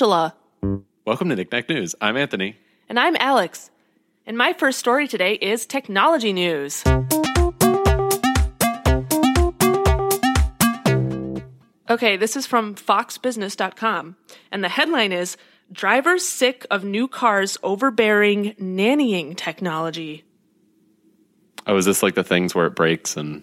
Angela. Welcome to Knick Knack News. I'm Anthony. And I'm Alex. And my first story today is technology news. Okay, this is from foxbusiness.com. And the headline is Drivers sick of new cars overbearing nannying technology. Oh, is this like the things where it brakes and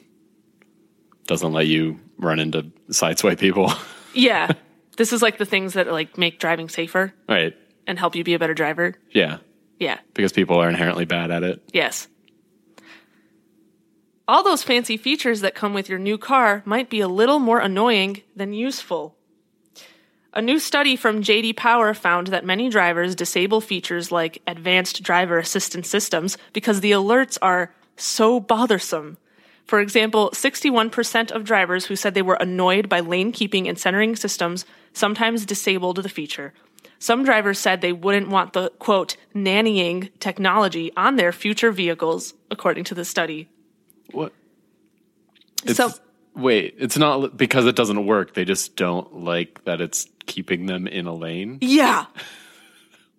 doesn't let you run into sideswipe people? Yeah. This is like the things that like make driving safer right. and help you be a better driver. Yeah. Yeah. Because people are inherently bad at it. Yes. All those fancy features that come with your new car might be a little more annoying than useful. A new study from JD Power found that many drivers disable features like advanced driver assistance systems because the alerts are so bothersome. For example, 61% of drivers who said they were annoyed by lane keeping and centering systems sometimes disabled the feature. Some drivers said they wouldn't want the quote nannying technology on their future vehicles, according to the study. What? It's, So- wait, it's not because it doesn't work. They just don't like that it's keeping them in a lane. Yeah,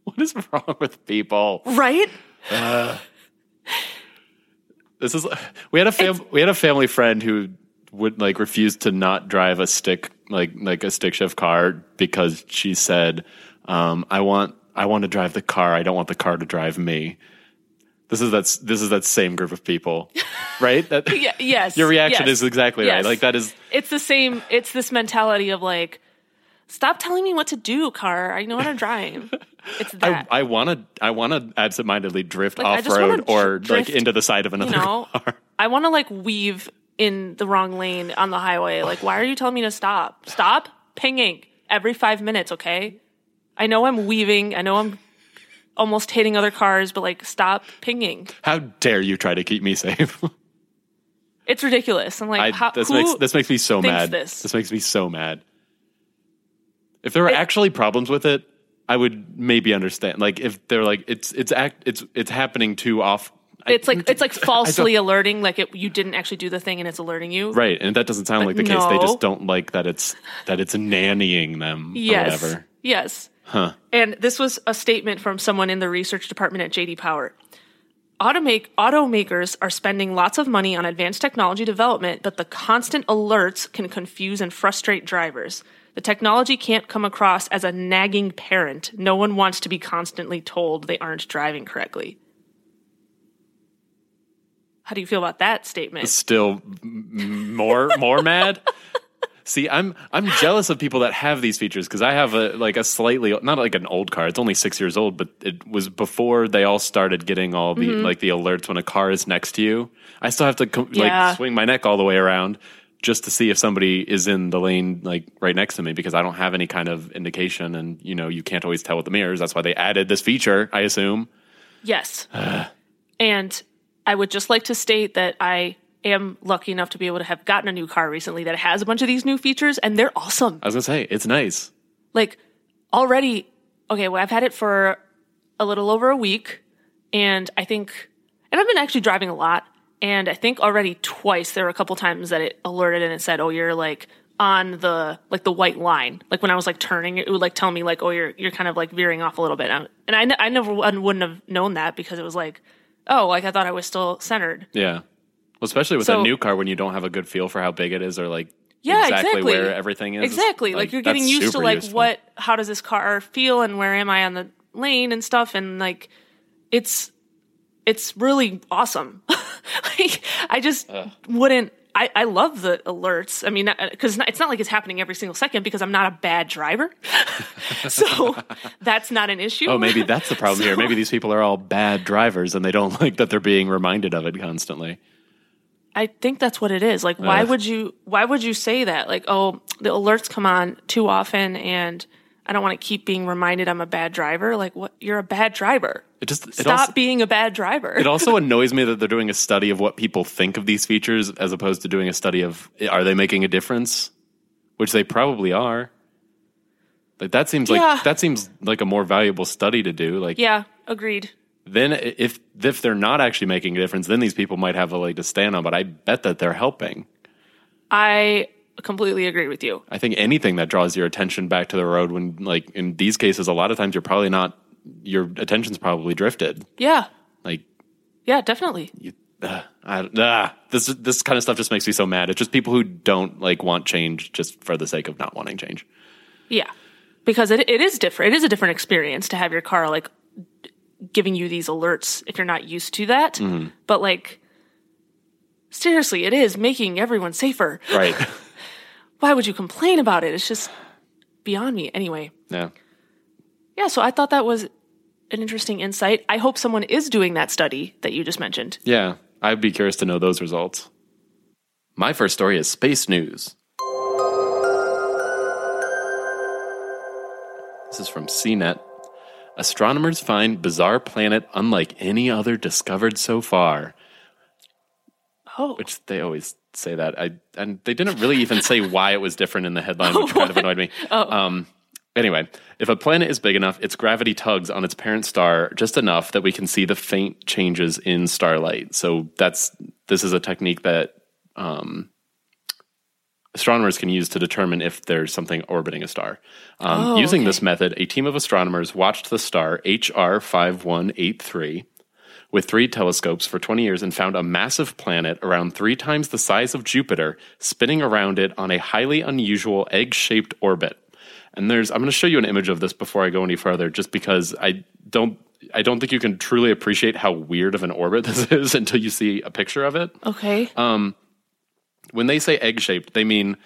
What is wrong with people? right? Uh, This is we had a fam- we had a family friend who would like refuse to not drive a stick like like a stick shift car because she said um, I want I want to drive the car I don't want the car to drive me. This is that's this is that same group of people, right? That Yeah, yes. your reaction yes, is exactly right. Like that is It's the same. It's this mentality of like, stop telling me what to do, car. I know how to drive. It's I, that. I want to I want to absentmindedly drift Like, off road or dr- like into the side of another you know, car. I want to like weave in the wrong lane on the highway. Like, why are you telling me to stop? Stop pinging every five minutes, okay? I know I'm weaving. I know I'm almost hitting other cars, but like, stop pinging. How dare you try to keep me safe? It's ridiculous. I'm like, I, how, this makes this makes me so mad. this? makes me so mad. If there were It- actually problems with it, I would maybe understand. Like if they're like it's it's act it's it's happening too off. It's like it's like falsely alerting, like it, you didn't actually do the thing and it's alerting you. right, and that doesn't sound like the case. They just don't like that it's that it's nannying them or Yes. whatever. Yes. Huh. And this was a statement from someone in the research department at JD Power. Automake, automakers are spending lots of money on advanced technology development, but the constant alerts can confuse and frustrate drivers. The technology can't come across as a nagging parent. No one wants to be constantly told they aren't driving correctly. How do you feel about that statement? Still more more mad. See, I'm I'm jealous of people that have these features because I have a like a slightly not like an old car. It's only six years old, but it was before they all started getting all the Mm-hmm. like the alerts when a car is next to you. I still have to Yeah. like swing my neck all the way around just to see if somebody is in the lane like right next to me because I don't have any kind of indication, and you know you can't always tell with the mirrors. That's why they added this feature, I assume. Yes. and I would just like to state that I am lucky enough to be able to have gotten a new car recently that has a bunch of these new features and they're awesome. I was gonna say it's nice. Like already okay, well I've had it for a little over a week and I think and I've been actually driving a lot and I think already twice there were a couple times that it alerted and it said, "Oh, you're like on the like the white line." Like when I was like turning, it would like tell me like, "Oh, you're you're kind of like veering off a little bit." And I I never I wouldn't have known that because it was like, "Oh, like I thought I was still centered." Yeah. Well, especially with So- a new car when you don't have a good feel for how big it is or like Yeah, exactly, exactly. where everything is. Exactly. Like, you're getting used to like useful. what how does this car feel and where am I on the lane and stuff and like it's it's really awesome. like I just uh. wouldn't I, I love the alerts. I mean, uh, because it's not like it's happening every single second because I'm not a bad driver. so that's not an issue. Oh, maybe that's the problem here. Maybe these people are all bad drivers and they don't like that they're being reminded of it constantly. I think that's what it is. Like, why Ugh. would you? Why would you say that? Like, oh, the alerts come on too often, and I don't want to keep being reminded I'm a bad driver. Like, what? You're a bad driver. It just it Stop also, being a bad driver. it also annoys me that they're doing a study of what people think of these features as opposed to doing a study of are they making a difference, which they probably are. Like that seems like that seems like a more valuable study to do. Like yeah, agreed. then if if they're not actually making a difference, then these people might have a leg to stand on. But I bet that they're helping. I completely agree with you. I think anything that draws your attention back to the road when like in these cases a lot of times you're probably not your attention's probably drifted. Yeah. Like Yeah, definitely. you uh, I, uh, this this kind of stuff just makes me so mad. It's just people who don't like want change just for the sake of not wanting change. Yeah. Because it, it is different. It is a different experience to have your car like d- giving you these alerts if you're not used to that. Mm-hmm. But like seriously, it is making everyone safer. Right. Why would you complain about it? It's just beyond me. Anyway. yeah. Yeah, so I thought that was an interesting insight. I hope someone is doing that study that you just mentioned. Yeah. I'd be curious to know those results. My first story is space news. This is from CNET. Astronomers find bizarre planet unlike any other discovered so far. Oh, which they always say that. I and they didn't really even say why it was different in the headline, which kind of annoyed me. Um, anyway, if a planet is big enough, its gravity tugs on its parent star just enough that we can see the faint changes in starlight. So that's this is a technique that um, astronomers can use to determine if there's something orbiting a star. Um, Oh, using okay. this method, a team of astronomers watched the star HR five one eight three with three telescopes for 20 years and found a massive planet around three times the size of Jupiter spinning around it on a highly unusual egg shaped orbit. And there's, I'm going to show you an image of this before I go any further, just because I don't. I don't think you can truly appreciate how weird of an orbit this is until you see a picture of it. okay. Um, When they say egg shaped, they mean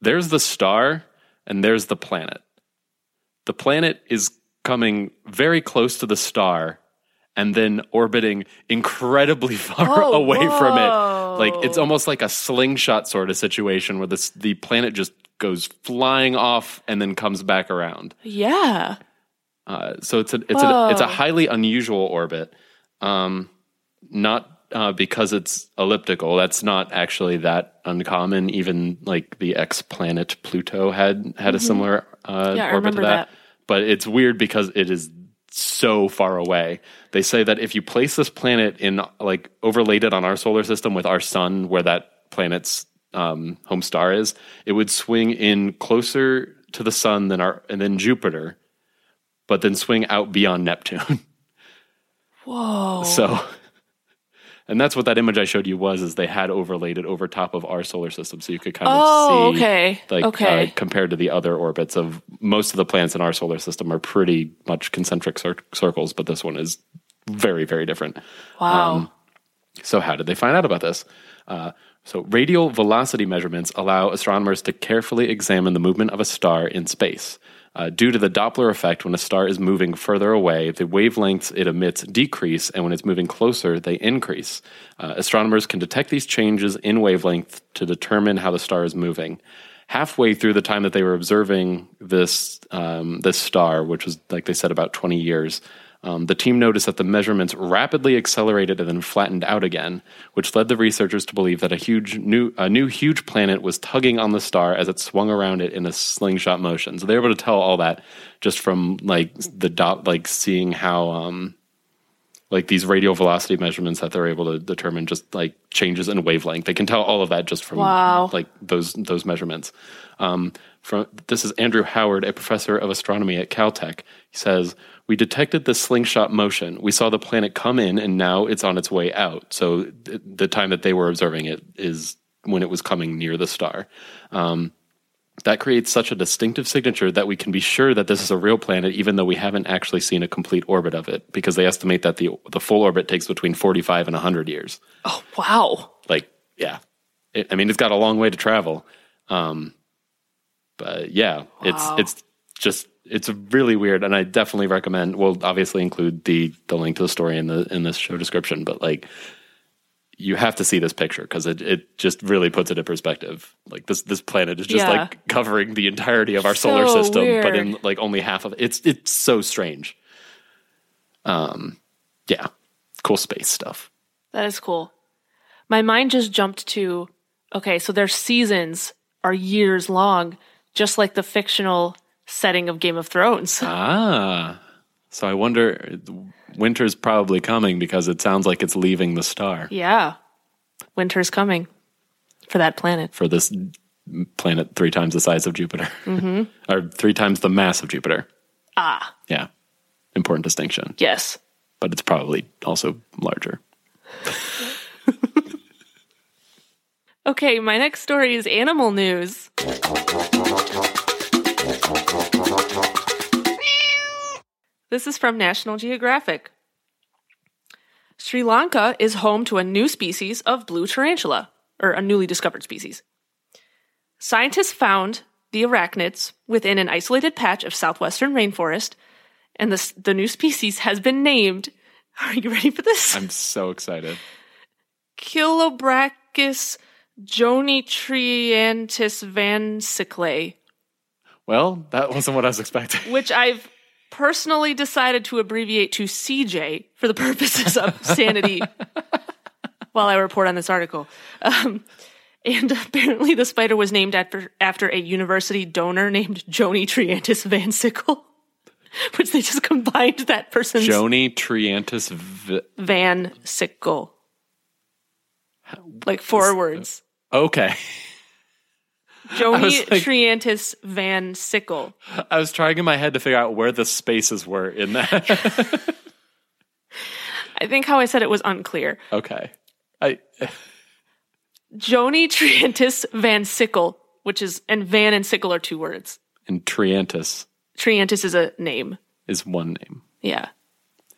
there's the star and there's the planet. The planet is coming very close to the star and then orbiting incredibly far Oh, away from it. Like it's almost like a slingshot sort of situation where this the planet just goes flying off and then comes back around. yeah. Uh, so it's a it's a it's a highly unusual orbit. Um, not uh, because it's elliptical. That's not actually that uncommon. Even like the ex planet Pluto had had a similar uh, Mm-hmm. Yeah, orbit to that. that. But it's weird because it is so far away. They say that if you place this planet in like overlaid it on our solar system with our sun, where that planet's um, home star is, it would swing in closer to the sun than our and then Jupiter, but then swing out beyond Neptune. Whoa. So, and that's what that image I showed you was, is they had overlaid it over top of our solar system, so you could kind of Oh, see, okay. like, Okay. uh, compared to the other orbits of most of the planets in our solar system are pretty much concentric cir- circles, but this one is very, very different. wow. um, So, how did they find out about this? Uh, so, radial velocity measurements allow astronomers to carefully examine the movement of a star in space. Uh, due to the Doppler effect, when a star is moving further away, the wavelengths it emits decrease, and when it's moving closer, they increase. Uh, astronomers can detect these changes in wavelength to determine how the star is moving. Halfway through the time that they were observing this um, this star, which was like they said about twenty years, um, the team noticed that the measurements rapidly accelerated and then flattened out again, which led the researchers to believe that a huge new a new huge planet was tugging on the star as it swung around it in a slingshot motion. So they were able to tell all that just from like the dot, like seeing how um, like these radial velocity measurements that they're able to determine just like changes in wavelength. They can tell all of that just from Wow. like those those measurements. Um, from this is Andrew Howard, a professor of astronomy at Caltech. He says we detected the slingshot motion. We saw the planet come in, and now it's on its way out. So th- the time that they were observing it is when it was coming near the star. Um, that creates such a distinctive signature that we can be sure that this is a real planet, even though we haven't actually seen a complete orbit of it, because they estimate that the the full orbit takes between forty five and hundred years. oh, wow. Like, yeah, it, I mean, it's got a long way to travel. Um, but yeah, it's Wow. it's just it's really weird, and I definitely recommend. We'll obviously include the the link to the story in the in this show description, but like you have to see this picture because it, it just really puts it in perspective. Like this this planet is just Yeah. like covering the entirety of our solar So system, but in like only half of it. It's it's so strange. Um, yeah, cool space stuff. That is cool. My mind just jumped to okay, so their seasons are years long, just like the fictional setting of Game of Thrones. Ah, so I wonder, winter's probably coming because it sounds like it's leaving the star yeah. Winter's coming for that planet. for this planet three times the size of Jupiter, or three times the mass of Jupiter. Ah, Yeah, important distinction, yes. but it's probably also larger. Okay, my next story is animal news. This is from National Geographic. Sri Lanka is home to a new species of blue tarantula, or a newly discovered species. Scientists found the arachnids within an isolated patch of southwestern rainforest, and the, the new species has been named. Are you ready for this? I'm so excited. Chilobrachys jonitriantis vansicklei, Well, that wasn't what I was expecting. which I've personally decided to abbreviate to CJ for the purposes of sanity while I report on this article. Um, and apparently, the spider was named after, after a university donor named Joni Triantis Van Sickle, which they just combined that person's Joni Triantis. V- Van Sickle. Like four words. okay, Joni like- Triantis Van Sickle. I was trying in my head to figure out where the spaces were in that. I think how I said it was unclear. okay, I Joni Triantis Van Sickle, which is, and Van and Sickle are two words. and Triantis Triantis is a name. is one name, Yeah.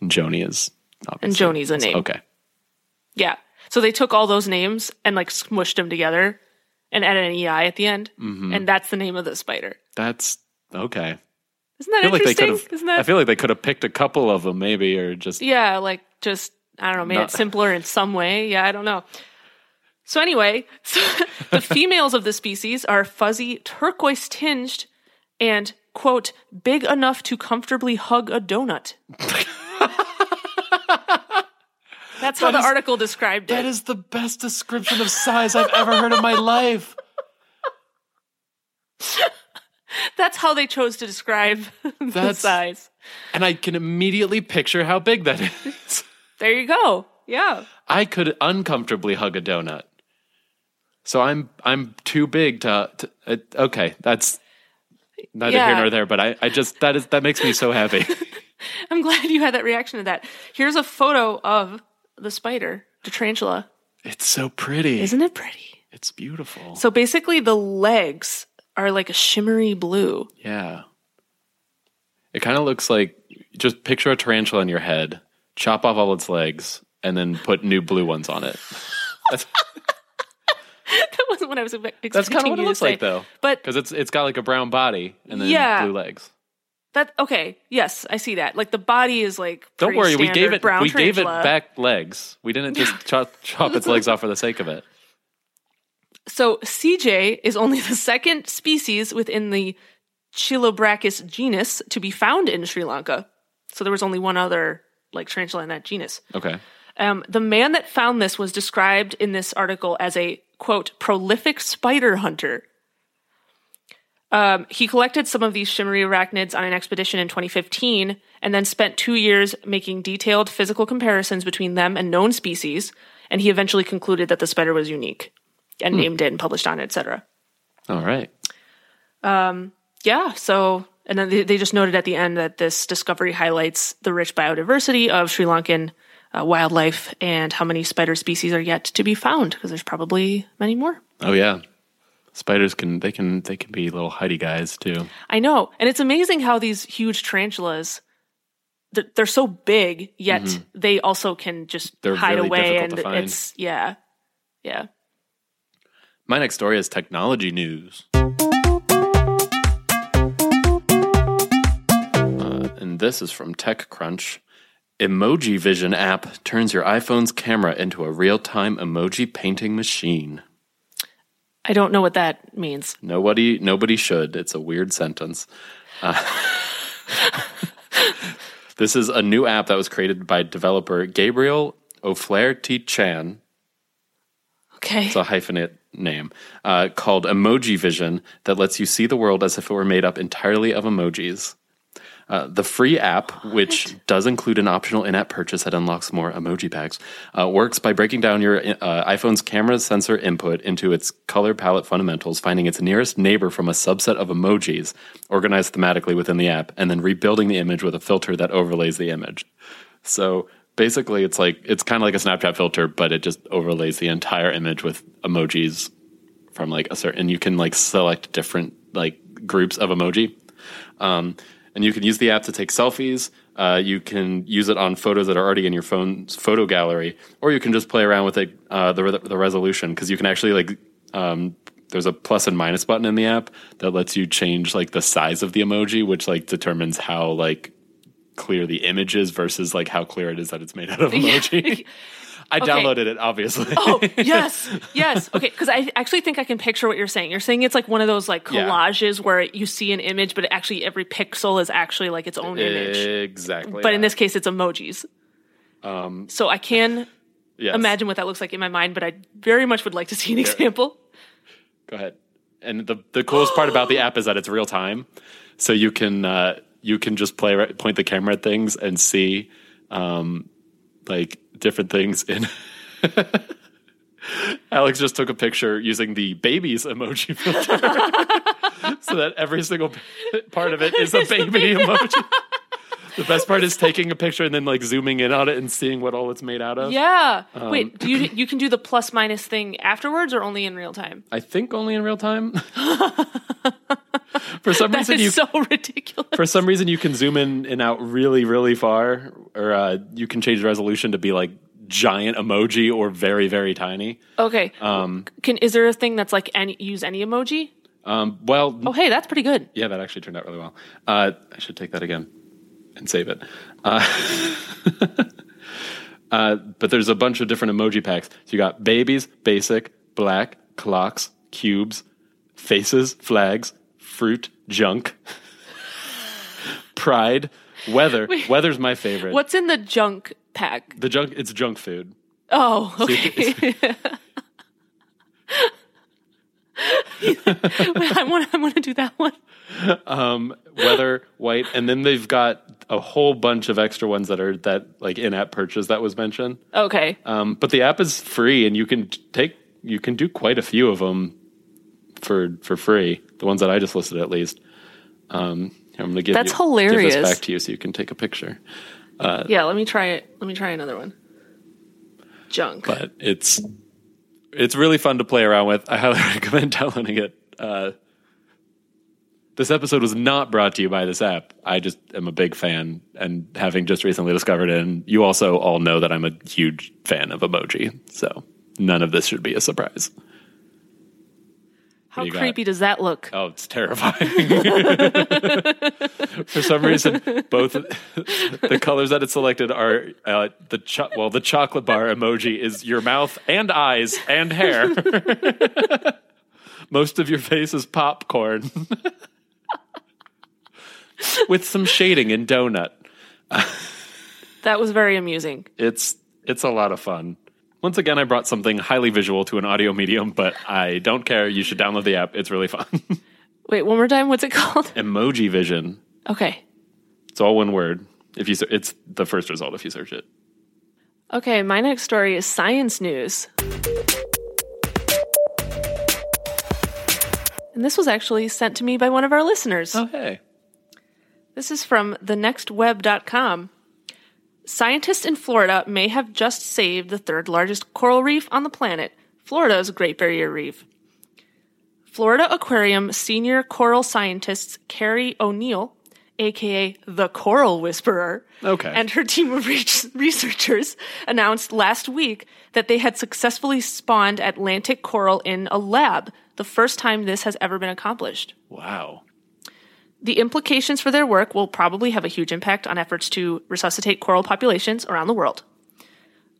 and Joni is And obviously Joni's a name. Okay, Yeah. So they took all those names and like smushed them together and added an EI at the end. Mm-hmm. And that's the name of the spider. that's okay. Isn't that I feel like they could interesting? have. Isn't that? I feel like they could have picked a couple of them, maybe, or just yeah, like just, I don't know, made Not- it simpler in some way. Yeah, I don't know. So anyway, so the females of the species are fuzzy, turquoise tinged, and quote, big enough to comfortably hug a donut. That's how That the is- article described it. That is the best description of size I've ever heard in my life. That's how they chose to describe the That's- size. And I can immediately picture how big that is. There you go. Yeah. I could uncomfortably hug a donut. So I'm I'm too big to, to uh, okay, that's neither Yeah. here nor there, but I, I just that is that makes me so happy. I'm glad you had that reaction to that. Here's a photo of the spider, the tarantula. it's so pretty. Isn't it pretty? It's beautiful. So basically, the legs are like a shimmery blue. Yeah. It kind of looks like just picture a tarantula in your head, chop off all its legs, and then put new blue ones on it. That's, that wasn't what I was expecting. that's kind of what it looks say. like, though, But because it's it's got like a brown body and then Yeah. blue legs. That okay, yes, I see that. Like the body is like. Don't worry, we gave it we gave it back legs. We didn't just chop chop its legs off for the sake of it. So CJ is only the second species within the Chilobrachys genus to be found in Sri Lanka. So there was only one other like tarantula in that genus. Okay. Um, the man that found this was described in this article as a quote prolific spider hunter. Um, he collected some of these shimmery arachnids on an expedition in 2015 and then spent two years making detailed physical comparisons between them and known species. And he eventually concluded that the spider was unique and named it and published on it, etc. All right. Yeah, so and then they, they just noted at the end that this discovery highlights the rich biodiversity of Sri Lankan uh, wildlife and how many spider species are yet to be found because there's probably many more. Oh yeah. Spiders can they can they can be little hidey guys too. I know, and it's amazing how these huge tarantulas they're, they're so big yet they also can just Mm-hmm. They're hide really away and it's yeah. Yeah. My next story is technology news. Uh, and this is from TechCrunch. Emoji Vision app turns your iPhone's camera into a real time emoji painting machine. I don't know what that means. Nobody, nobody should. It's a weird sentence. Uh, this is a new app that was created by developer Gabriel O'Flaherty Chan. Okay. It's a hyphenate name uh, called Emoji Vision that lets you see the world as if it were made up entirely of emojis. Uh, the free app, which does include an optional in app purchase that unlocks more emoji packs, uh, works by breaking down your uh, iPhone's camera sensor input into its color palette fundamentals, finding its nearest neighbor from a subset of emojis organized thematically within the app, and then rebuilding the image with a filter that overlays the image. So basically, it's like it's kind of like a Snapchat filter, but it just overlays the entire image with emojis from like a certain. And you can like select different like groups of emoji. Um, and you can use the app to take selfies. Uh, you can use it on photos that are already in your phone's photo gallery, or you can just play around with it, uh, the the resolution because you can actually like um, there's a plus and minus button in the app that lets you change like the size of the emoji, which like determines how like clear the image is versus like how clear it is that it's made out of emoji. I Okay. downloaded it, obviously. Oh, yes. Yes. Okay. Because I actually think I can picture what you're saying. You're saying it's like one of those like Yeah. collages where you see an image, but actually every pixel is actually like its own image. exactly. But in this case, it's emojis. Um, so I can Yes. imagine what that looks like in my mind, but I very much would like to see an example. Go ahead. And the the coolest part about the app is that it's real time, so you can uh, you can just play right- point the camera at things and see um, like different things in. Alex just took a picture using the baby's emoji filter, so that every single part of it is a baby emoji. The best part is taking a picture and then like zooming in on it and seeing what all it's made out of. Yeah. Um, Wait, do you you can do the plus minus thing afterwards or only in real time? I think only in real time. For some That reason, is you so ridiculous. for some reason you can zoom in and out really really far or uh, you can change the resolution to be like giant emoji or very very tiny Okay. um, Can is there a thing that's like any use any emoji? um, well Oh, hey, that's pretty good. yeah that actually turned out really well uh, i should take that again and save it uh, uh, but there's a bunch of different emoji packs so you got babies basic black clocks cubes faces flags fruit junk pride weather weather's my favorite What's in the junk pack? The junk it's junk food. Oh, So okay. I want I want to do that one. Um weather, white, and then they've got a whole bunch of extra ones that are that like in-app purchase that was mentioned. Okay. Um but the app is free and you can take you can do quite a few of them for for free. The ones that I just listed at least. Um I'm going to give That's you, give hilarious. this back to you so you can take a picture. yeah, let me try it. Let me try another one. Junk. But it's it's really fun to play around with. I highly recommend downloading it. Uh, this episode was not brought to you by this app. I just am a big fan, and having just recently discovered it, and you also all know that I'm a huge fan of emoji. So none of this should be a surprise. How you got? creepy does that look? Oh, it's terrifying. For some reason, both the colors that it selected are uh, the cho- well, the chocolate bar emoji is your mouth and eyes and hair. Most of your face is popcorn, with some shading in donut. That was very amusing. It's it's a lot of fun. Once again, I brought something highly visual to an audio medium, but I don't care. You should download the app. It's really fun. Wait, one more time. What's it called? Emoji Vision. Okay. It's all one word. If you, it's the first result if you search it. Okay, my next story is science news. And this was actually sent to me by one of our listeners. Oh, hey. This is from thenextweb.com. Scientists in Florida may have just saved the third largest coral reef on the planet, Florida's Great Barrier Reef. Florida Aquarium senior coral scientists Keri O'Neil, aka the Coral Whisperer, Okay. and her team of re- researchers announced last week that they had successfully spawned Atlantic coral in a lab, the first time this has ever been accomplished. Wow. The implications for their work will probably have a huge impact on efforts to resuscitate coral populations around the world.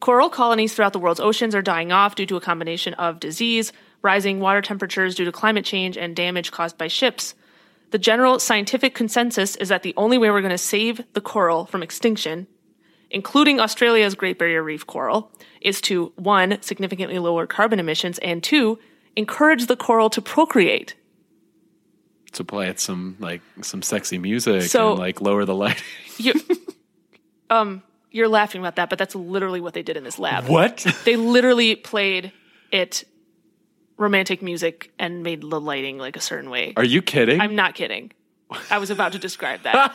Coral colonies throughout the world's oceans are dying off due to a combination of disease, rising water temperatures due to climate change, and damage caused by ships. The general scientific consensus is that the only way we're going to save the coral from extinction, including Australia's Great Barrier Reef coral, is to one, significantly lower carbon emissions, and two, encourage the coral to procreate. To play at some like some sexy music So- and like lower the light. You, um, you're laughing about that, but that's literally what they did in this lab. what? They literally played it romantic music and made the lighting like a certain way. Are you kidding? I'm not kidding. I was about to describe that.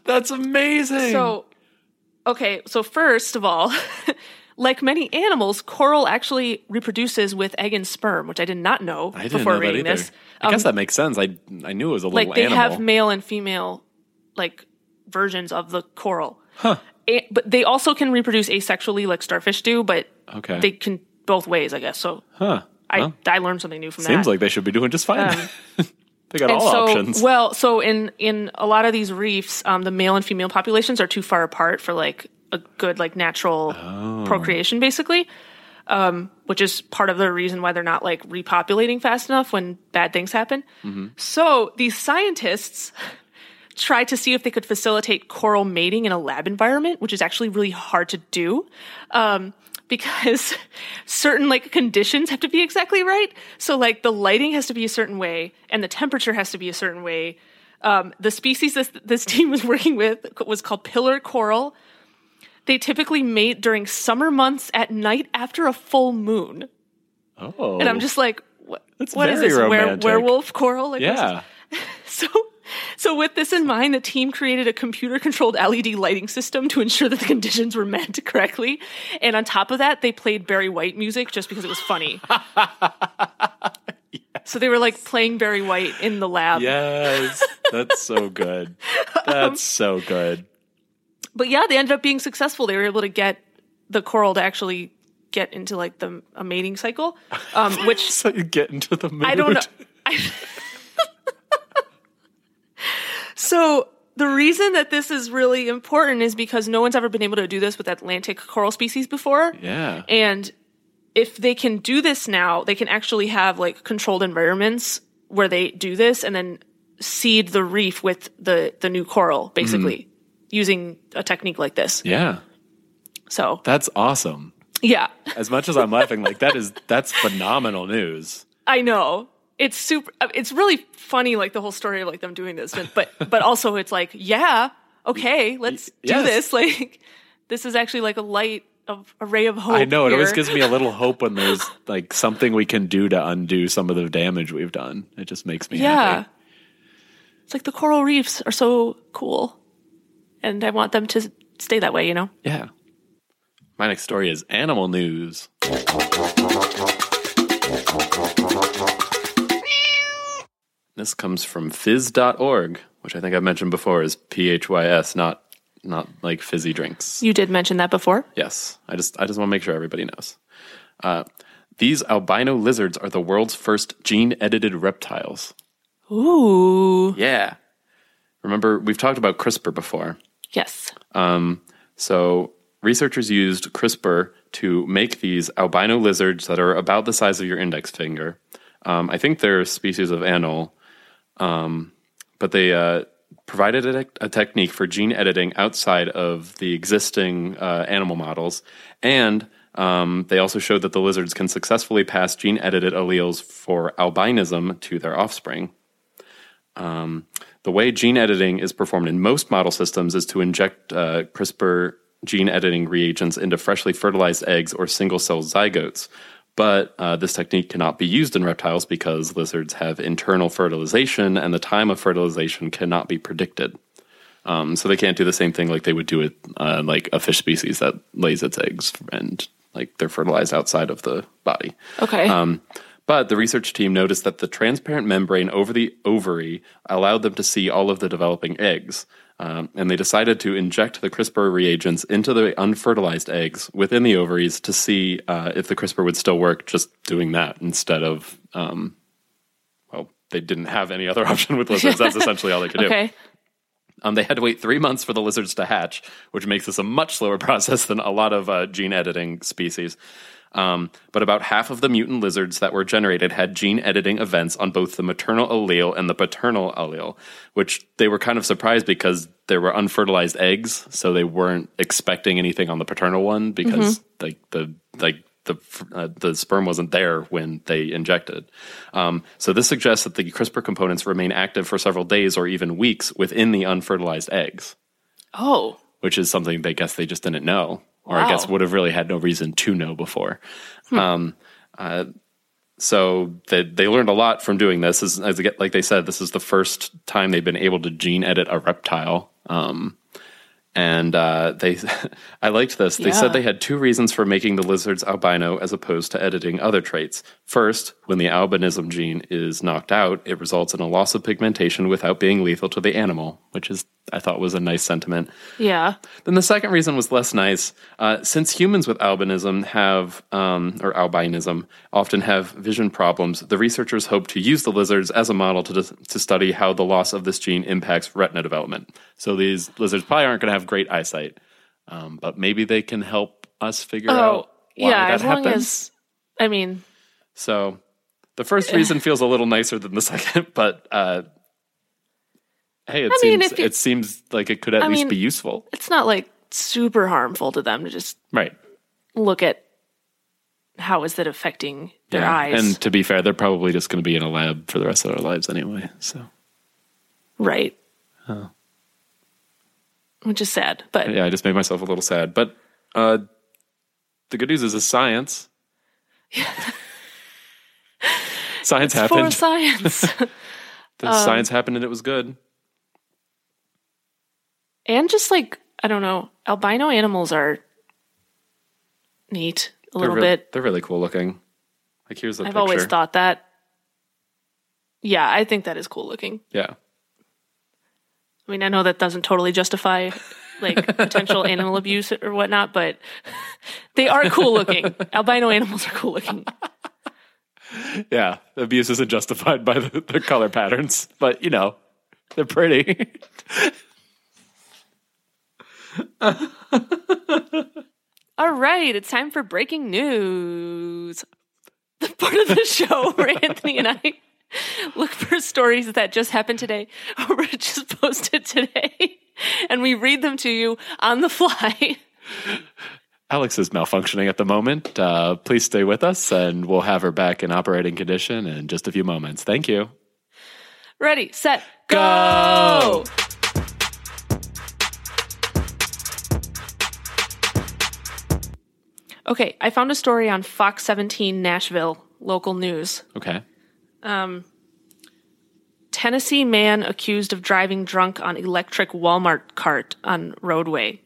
That's amazing. So, okay, so first of all, like many animals, coral actually reproduces with egg and sperm, which I did not know I didn't before know reading this. I guess Um, that makes sense. I I knew it was a little like they animal. have male and female like versions of the coral. Huh. but they also can reproduce asexually like starfish do, but Okay. they can both ways, I guess. So huh. I Well, I learned something new from seems that. Seems like they should be doing just fine. they got all so, options. well, so in in a lot of these reefs, um, the male and female populations are too far apart for like a good like natural Oh. procreation, basically. Um, which is part of the reason why they're not like repopulating fast enough when bad things happen. Mm-hmm. So these scientists tried to see if they could facilitate coral mating in a lab environment, which is actually really hard to do. Um, because certain like conditions have to be exactly right. So like the lighting has to be a certain way and the temperature has to be a certain way. Um, the species this this team was working with was called pillar coral. They typically mate during summer months at night after a full moon. oh. And I'm just like, what, That's what is this? Were- werewolf coral? Like, yeah. so, so with this in mind, the team created a computer-controlled LED lighting system to ensure that the conditions were met correctly. And on top of that, they played Barry White music just because it was funny. So they were like playing Barry White in the lab. Yes. That's so good. Um, That's so good. But yeah, they ended up being successful. They were able to get the coral to actually get into like the a mating cycle, um, which So you get into the mood. I don't know. I- so the reason that this is really important is because no one's ever been able to do this with Atlantic coral species before. Yeah. And if they can do this now, they can actually have like controlled environments where they do this and then seed the reef with the the new coral, basically, using a technique like this. Yeah. So That's awesome. yeah. As much as I'm laughing, like that is that's phenomenal news. I know. It's super it's really funny like the whole story of like them doing this but but, but also it's like yeah, okay, let's do this like this is actually like a light of a ray of hope. I know it always gives me a little hope when there's like something we can do to undo some of the damage we've done. It just makes me Yeah. happy. It's like the coral reefs are so cool. And I want them to stay that way, you know? Yeah. My next story is animal news. This comes from phys.org, which I think I've mentioned before is P H Y S, not not like fizzy drinks. You did mention that before. Yes, I just I just want to make sure everybody knows. Uh, these albino lizards are the world's first gene edited reptiles. Ooh. Yeah. Remember, we've talked about CRISPR before. Yes. So, researchers used CRISPR to make these albino lizards that are about the size of your index finger. Um, I think they're a species of anole, um, but they uh, provided a, a technique for gene editing outside of the existing uh, animal models. And um, they also showed that the lizards can successfully pass gene edited alleles for albinism to their offspring. The way gene editing is performed in most model systems is to inject uh, CRISPR gene editing reagents into freshly fertilized eggs or single cell zygotes. But uh, this technique cannot be used in reptiles because lizards have internal fertilization and the time of fertilization cannot be predicted. Um, so they can't do the same thing like they would do with uh, like a fish species that lays its eggs and like they're fertilized outside of the body. Okay. Um, but the research team noticed that the transparent membrane over the ovary allowed them to see all of the developing eggs. Um, and they decided to inject the CRISPR reagents into the unfertilized eggs within the ovaries to see uh, if the CRISPR would still work just doing that instead of, um, well, they didn't have any other option with lizards. That's essentially all they could do. okay. Um, they had to wait three months for the lizards to hatch, which makes this a much slower process than a lot of uh, gene editing species. Um, but about half of the mutant lizards that were generated had gene editing events on both the maternal allele and the paternal allele, which they were kind of surprised because there were unfertilized eggs, so they weren't expecting anything on the paternal one because like the like the uh, the sperm wasn't there when they injected. Um, so this suggests that the CRISPR components remain active for several days or even weeks within the unfertilized eggs, Oh, which is something they guess they just didn't know, or I guess would have really had no reason to know before. Um, uh, so they they learned a lot from doing this. As, as get- like they said, this is the first time they've been able to gene edit a reptile. Um, and uh, they, I liked this. They Yeah. said they had two reasons for making the lizards albino as opposed to editing other traits. First, when the albinism gene is knocked out, it results in a loss of pigmentation without being lethal to the animal, which is I thought was a nice sentiment. yeah. Then the second reason was less nice. Uh, since humans with albinism have, um, or albinism, often have vision problems, the researchers hope to use the lizards as a model to, to study how the loss of this gene impacts retina development. So these lizards probably aren't going to have great eyesight, um, but maybe they can help us figure Oh, out why yeah. that As long happens. as, I mean, so the first reason feels a little nicer than the second, but uh, hey, it I seems if you- it seems like it could at I least mean- be useful, it's not like super harmful to them to just right? look at how is that affecting their eyes. And to be fair, they're probably just going to be in a lab for the rest of their lives anyway. So right. Which is sad, but yeah, I just made myself a little sad. But uh, the good news is, it's science. science happened. for science. The science happened, and it was good. And just like, I don't know, albino animals are neat a little they're real- bit. They're really cool looking. Like here's the I've picture. always thought that. Yeah, I think that is cool looking. Yeah, I mean, I know that doesn't totally justify like potential animal abuse or whatnot, but they are cool looking. Albino animals are cool looking. yeah. Abuse isn't justified by the, the color patterns, but you know, they're pretty. All right, it's time for breaking news. The part of the show where Anthony and I look for stories that just happened today or were just posted today, and we read them to you on the fly. Alex is malfunctioning at the moment. Uh, please stay with us, and we'll have her back in operating condition in just a few moments. Thank you. Ready, set, go! Okay, I found a story on Fox 17 Nashville local news. Okay. Tennessee man accused of driving drunk on electric Walmart cart on roadway.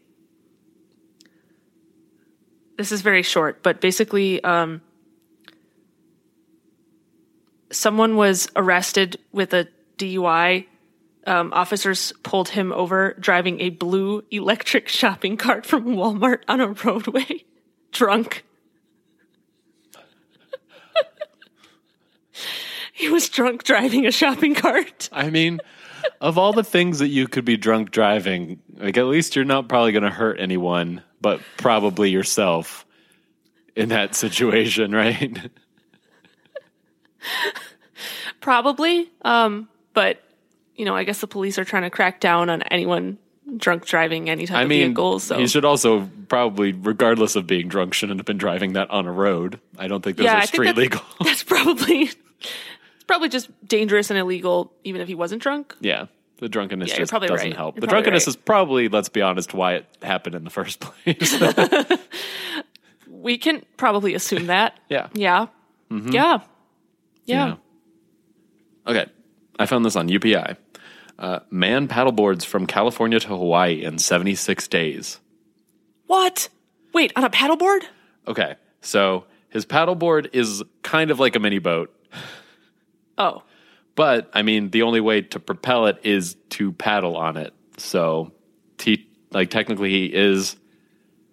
This is very short, but basically, um, someone was arrested with a DUI. Um, officers pulled him over driving a blue electric shopping cart from Walmart on a roadway, drunk. he was drunk driving a shopping cart. I mean, of all the things that you could be drunk driving, like at least you're not probably going to hurt anyone, but probably yourself in that situation, right? Probably. Um, but you know, I guess the police are trying to crack down on anyone drunk driving any type I of mean, vehicle. So he should also probably, regardless of being drunk, shouldn't have been driving that on a road. I don't think those Yeah, are I think street that's- legal. that's probably it's probably just dangerous and illegal, even if he wasn't drunk. yeah. The drunkenness Yeah, just probably doesn't right. help. You're the drunkenness right. is probably, let's be honest, why it happened in the first place. We can probably assume that. yeah. Yeah. Mm-hmm. Yeah. Yeah. Okay. I found this on UPI. Uh, man paddleboards from California to Hawaii in 76 days. What? Wait, on a paddleboard? Okay. So his paddleboard is kind of like a mini boat, Oh. but I mean, the only way to propel it is to paddle on it. So he, like, technically he is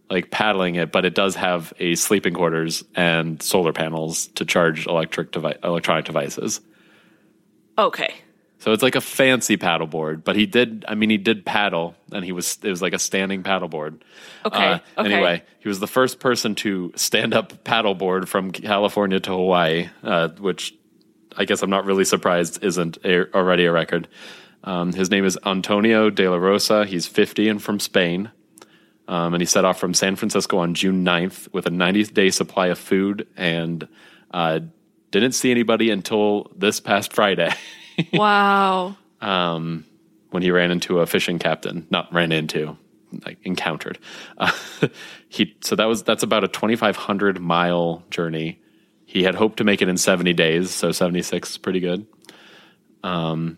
like paddling it, but it does have a sleeping quarters and solar panels to charge electric devi- electronic devices. Okay. So it's like a fancy paddleboard, but he did. I mean, he did paddle, and he was. It was like a standing paddleboard. Okay. Uh, okay. Anyway, he was the first person to stand up paddleboard from California to Hawaii, uh, which I guess I'm not really surprised isn't a, already a record. Um, his name is Antonio de la Rosa. He's 50 and from Spain. Um, and he set off from San Francisco on June 9th with a 90 day supply of food and uh, didn't see anybody until this past Friday Wow. when he ran into a fishing captain. Not ran into, like encountered. Uh, he so that was that's about a 2,500 mile journey. He had hoped to make it in 70 days, so 76 is pretty good. Um,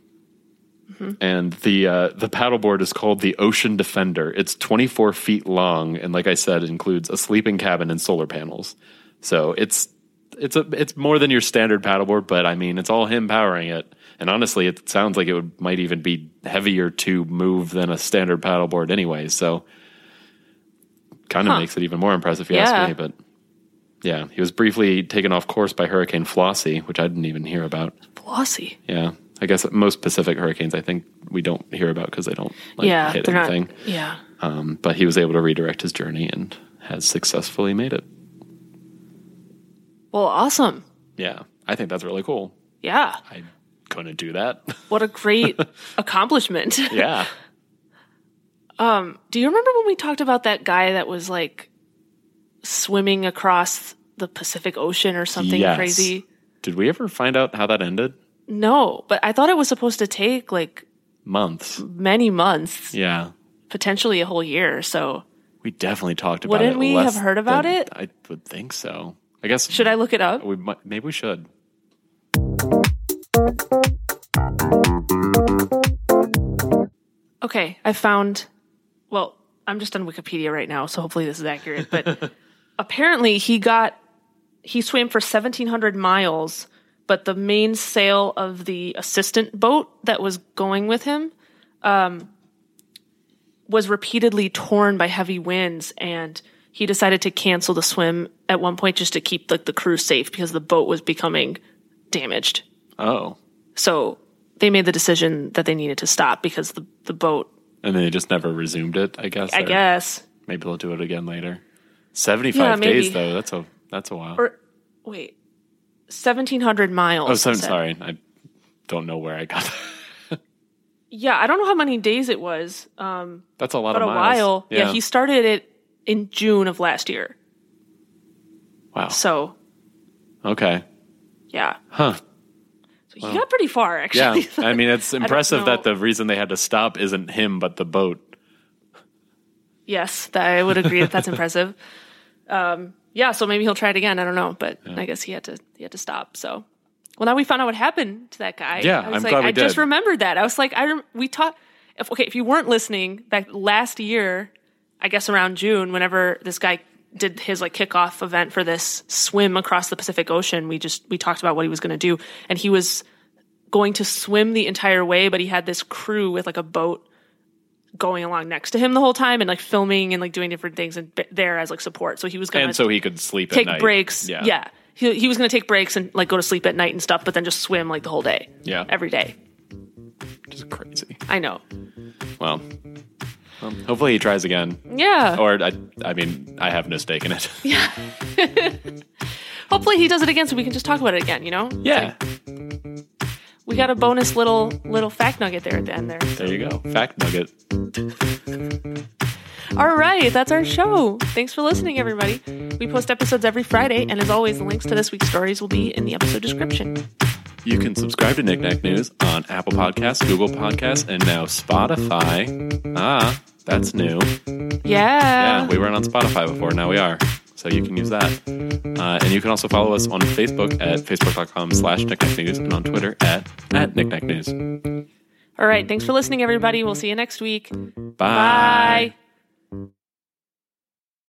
and the uh, the paddleboard is called the Ocean Defender. It's 24 feet long, and like I said, includes a sleeping cabin and solar panels. So it's it's a it's more than your standard paddleboard, but I mean it's all him powering it. And honestly, it sounds like it would might even be heavier to move than a standard paddleboard anyway. So kind of Huh. makes it even more impressive, if you Yeah. ask me. But yeah, he was briefly taken off course by Hurricane Flossie, which I didn't even hear about. Flossie? Yeah, I guess most Pacific hurricanes, I think we don't hear about because they don't like, yeah, hit they're anything. not. Yeah. Um, but he was able to redirect his journey and has successfully made it. Well, awesome. Yeah, I think that's really cool. Yeah. I couldn't do that. What a great accomplishment. yeah. Um, do you remember when we talked about that guy that was like swimming across the Pacific Ocean or something Yes. crazy? Did we ever find out how that ended? No, but I thought it was supposed to take like Months. many months, Yeah. potentially a whole year. So We definitely talked about it. Wouldn't we have heard about it? I would think so. I guess should I look it up? we might, maybe we should. Okay, I found. Well, I'm just on Wikipedia right now, so hopefully this is accurate. But apparently, he got he swam for 1,700 miles, but the main sail of the assistant boat that was going with him um, was repeatedly torn by heavy winds, and he decided to cancel the swim at one point just to keep like the crew safe because the boat was becoming damaged. Oh. So they made the decision that they needed to stop because the the boat. And then they just never resumed it, I guess. I guess Maybe they'll do it again later. 75 Yeah, days, though. That's a, that's a while. or wait, seventeen hundred miles. oh, so, sorry. I don't know where I got that. Yeah, I don't know how many days it was, um, That's a lot but of a miles. while. Yeah. he started it in June of last year. wow. So Okay. yeah, Huh. He got pretty far actually. Yeah. I mean, it's impressive that the reason they had to stop isn't him, but the boat. yes, that, I would agree that that's impressive. Um, yeah, so maybe he'll try it again. I don't know, but I guess he had to he had to stop. So. Well, now we found out what happened to that guy. Yeah, I was I'm like, glad we I just remembered that. I was like, I rem- we talked. Okay, if you weren't listening, that last year, I guess around June, whenever this guy did his like kickoff event for this swim across the Pacific Ocean, we just we talked about what he was going to do, and he was going to swim the entire way, but he had this crew with like a boat going along next to him the whole time and like filming and like doing different things and b- there as like support. So he was going And to so he could sleep take at night. breaks. Yeah. Yeah. He, he was going to take breaks and like go to sleep at night and stuff, but then just swim like the whole day. Yeah. Every day. Just crazy. I know. Well, well, hopefully he tries again. Yeah. Or, I, I mean, I have no stake in it. Yeah. hopefully he does it again so we can just talk about it again, you know? yeah. We got a bonus little little fact nugget there at the end there. There you go. Fact nugget. All right, that's our show. Thanks for listening, everybody. We post episodes every Friday, and as always, the links to this week's stories will be in the episode description. You can subscribe to Knickknack News on Apple Podcasts, Google Podcasts, and now Spotify. Ah, that's new. Yeah. Yeah, we weren't on Spotify before. Now we are. So you can use that. Uh, and you can also follow us on Facebook at facebook.com slash knickknack news and on Twitter at, at knickknack news. All right, thanks for listening, everybody. We'll see you next week. Bye. Bye.